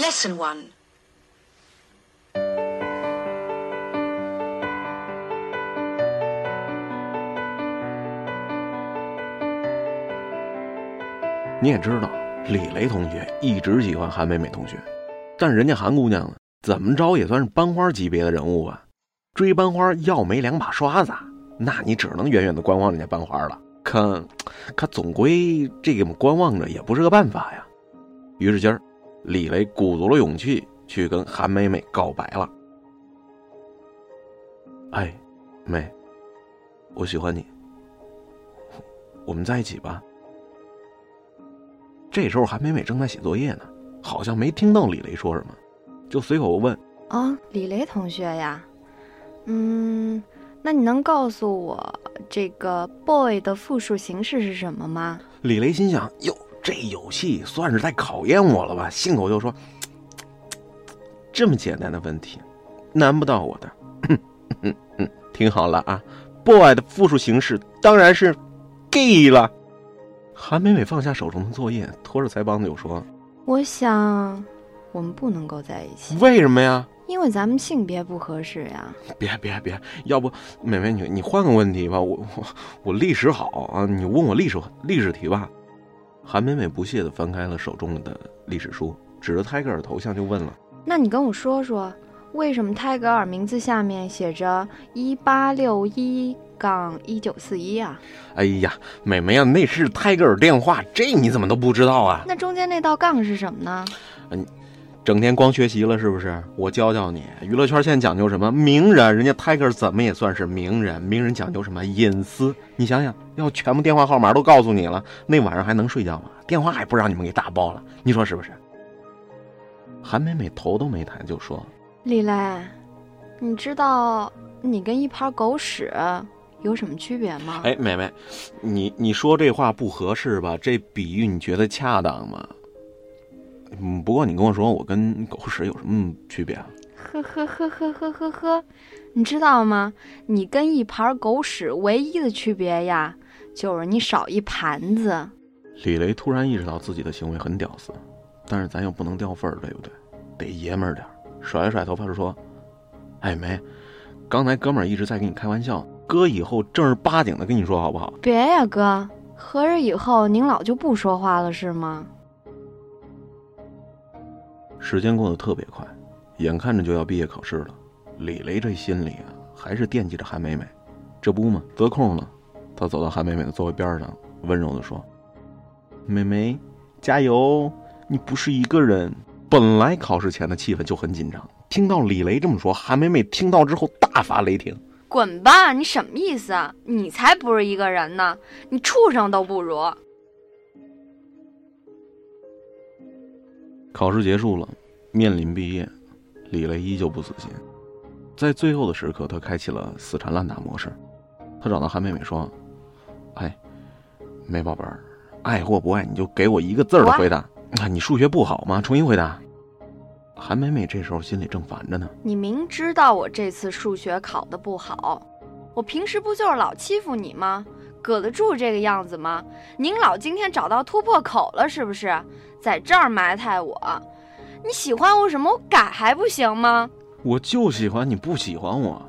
Lesson one，你也知道，李雷同学一直喜欢韩美美同学，但是人家韩姑娘呢，怎么着也算是班花级别的人物吧？追班花要没两把刷子，那你只能远远的观望人家班花了。可，可总归这个观望着也不是个办法呀。于是今儿，李雷鼓足了勇气去跟韩美美告白了。哎，美，我喜欢你，我们在一起吧。这时候韩美美正在写作业呢，好像没听到李雷说什么，就随口问：“哦，李雷同学呀，嗯，那你能告诉我这个 boy 的复数形式是什么吗？”李雷心想：“哟，这游戏算是在考验我了吧？”信口就说：“这么简单的问题，难不到我的。听好了啊，boy 的复数形式当然是 gay 了。”韩美美放下手中的作业，拖着腮帮子就说：“我想，我们不能够在一起。为什么呀？因为咱们性别不合适呀。别别别，要不美美你你换个问题吧，我我我历史好啊，你问我历史历史题吧。”韩美美不屑地翻开了手中的历史书，指着泰戈尔头像就问了：“那你跟我说说，为什么泰戈尔名字下面写着一八六一？”杠一九四一啊！哎呀，美美啊，那是泰戈尔电话，这你怎么都不知道啊？那中间那道杠是什么呢？嗯，整天光学习了是不是？我教教你，娱乐圈现在讲究什么？名人，人家 Tiger 怎么也算是名人？名人讲究什么？隐私。你想想，要全部电话号码都告诉你了，那晚上还能睡觉吗？电话还不让你们给打爆了？你说是不是？韩美美头都没抬就说：“李雷，你知道你跟一盘狗屎。”有什么区别吗？哎，美美，你你说这话不合适吧？这比喻你觉得恰当吗？嗯，不过你跟我说，我跟狗屎有什么区别啊？呵呵呵呵呵呵呵，你知道吗？你跟一盘狗屎唯一的区别呀，就是你少一盘子。李雷突然意识到自己的行为很屌丝，但是咱又不能掉份儿，对不对？得爷们儿点儿甩了甩头发就说：“哎，梅，刚才哥们儿一直在跟你开玩笑。”哥，以后正儿八经的跟你说好不好？别呀，哥，合着以后您老就不说话了是吗？时间过得特别快，眼看着就要毕业考试了，李雷这心里啊还是惦记着韩美美，这不嘛，得空了，他走到韩美美的座位边上，温柔的说：“美美，加油，你不是一个人。”本来考试前的气氛就很紧张，听到李雷这么说，韩美美听到之后大发雷霆。滚吧！你什么意思啊？你才不是一个人呢，你畜生都不如。考试结束了，面临毕业，李雷依旧不死心，在最后的时刻，他开启了死缠烂打模式。他找到韩美美说：“哎，美宝贝儿，爱或不爱，你就给我一个字儿的回答。啊，你数学不好吗？重新回答。”韩美美这时候心里正烦着呢。你明知道我这次数学考得不好，我平时不就是老欺负你吗？搁得住这个样子吗？您老今天找到突破口了是不是？在这儿埋汰我？你喜欢我什么？我改还不行吗？我就喜欢你不喜欢我，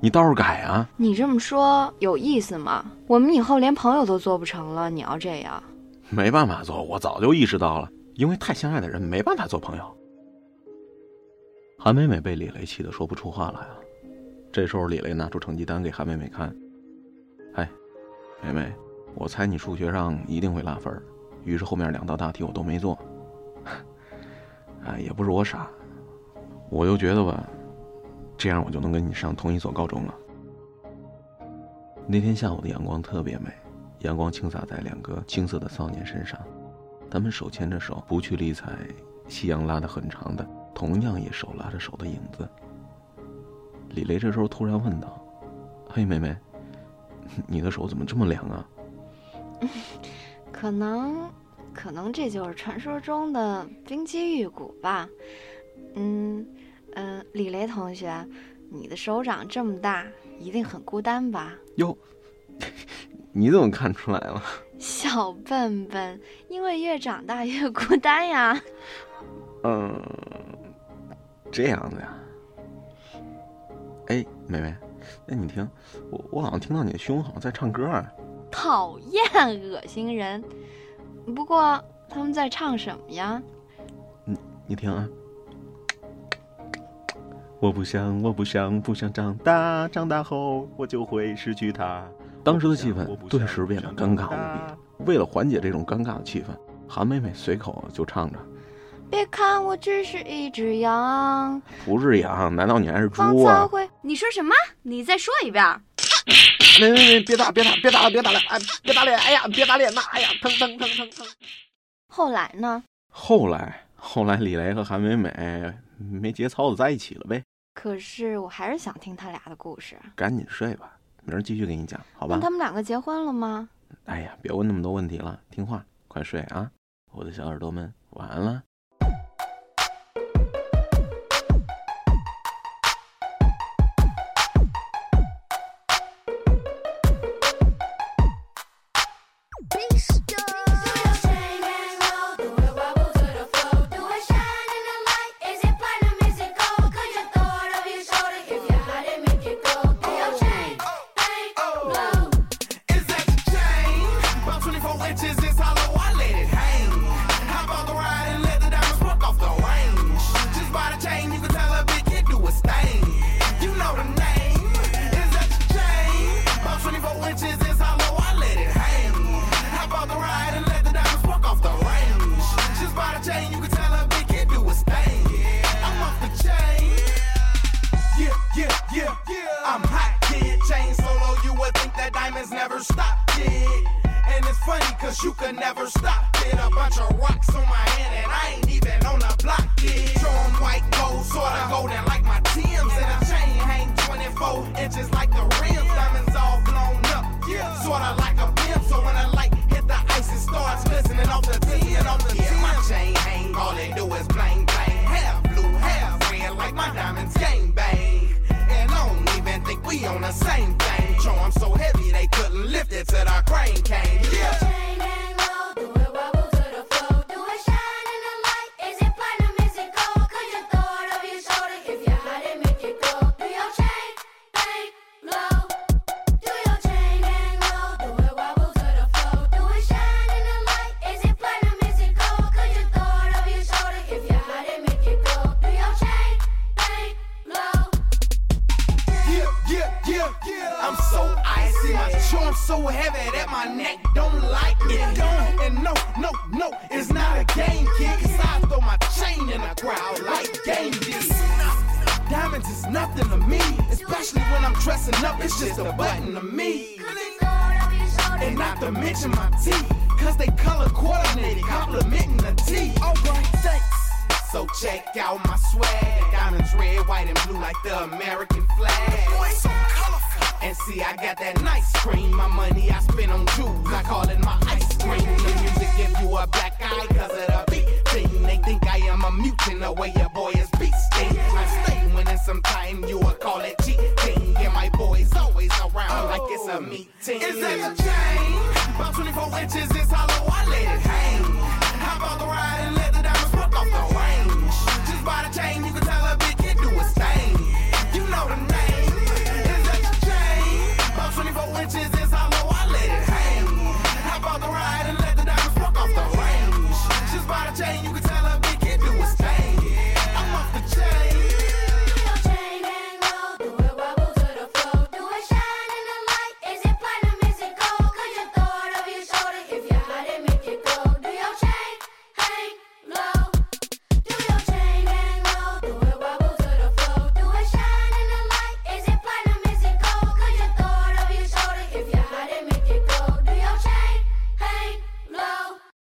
你倒是改啊！你这么说有意思吗？我们以后连朋友都做不成了，你要这样？没办法做，我早就意识到了，因为太相爱的人没办法做朋友。韩美美被李雷气得说不出话来了。这时候，李雷拿出成绩单给韩美美看：“哎，妹妹，我猜你数学上一定会拉分。”于是后面两道大题我都没做。哎，也不是我傻，我就觉得吧，这样我就能跟你上同一所高中了。那天下午的阳光特别美，阳光倾洒在两个青涩的少年身上，他们手牵着手，不去理睬夕阳拉得很长的。同样也手拉着手的影子，李雷这时候突然问道：“嘿，妹妹，你的手怎么这么凉啊？” 可能，可能这就是传说中的冰肌玉骨吧。嗯，嗯，李雷同学，你的手掌这么大，一定很孤单吧？哟，你怎么看出来了？小笨笨，因为越长大越孤单呀。嗯，这样子呀。哎，妹妹，哎，你听，我我好像听到你的胸好像在唱歌啊。讨厌，恶心人。不过他们在唱什么呀？你你听啊。我不想，我不想，不想长大，长大后我就会失去他。当时的气氛顿时变得尴尬无比。为了缓解这种尴尬的气氛，韩妹妹随口就唱着。别看我只是一只羊，不是羊，难道你还是猪啊？你说什么？你再说一遍。别别别打别打别打了别打了哎别打脸哎呀别打脸呐哎呀疼疼疼疼疼。后来呢？后来后来李雷和韩美美没节操的在一起了呗。可是我还是想听他俩的故事。赶紧睡吧，明儿继续给你讲，好吧？那他们两个结婚了吗？哎呀，别问那么多问题了，听话，快睡啊，我的小耳朵们，晚安了。You could never stop it. A bunch of rocks on my hand and I ain't even on the block yet. Drawing white gold, sorta golden like my Tim's. And a chain hang 24 inches like the rims. Diamonds all blown up, yeah. sorta like a pimp. So when the light hit the ice, it starts glistening off the tin. Off the yeah, my chain hang, all they do is bling bling. Half blue, half red, like my diamonds gang bang. And I don't even think we on the same thing. Charm so heavy they couldn't lift it till the dressing up. It's just a button to me. And not to mention my teeth, cause they color coordinated, complimenting the teeth. Alright, thanks. So check out my swag. Diamonds red, white, and blue like the American flag. so colorful. And see, I got that nice cream. My money I spend on jewels. I call it my ice cream. The music give you a black eye cause of the beat thing. They think I am a mutant the way your boy is beasting. I stay winning sometime, you will call it cheating always around oh. like it's a oh. meeting. Is that a chain? About 24 inches, it's hollow, I let it hang. Hop out the ride and let the diamonds pop off the range. Just by the chain, you can tell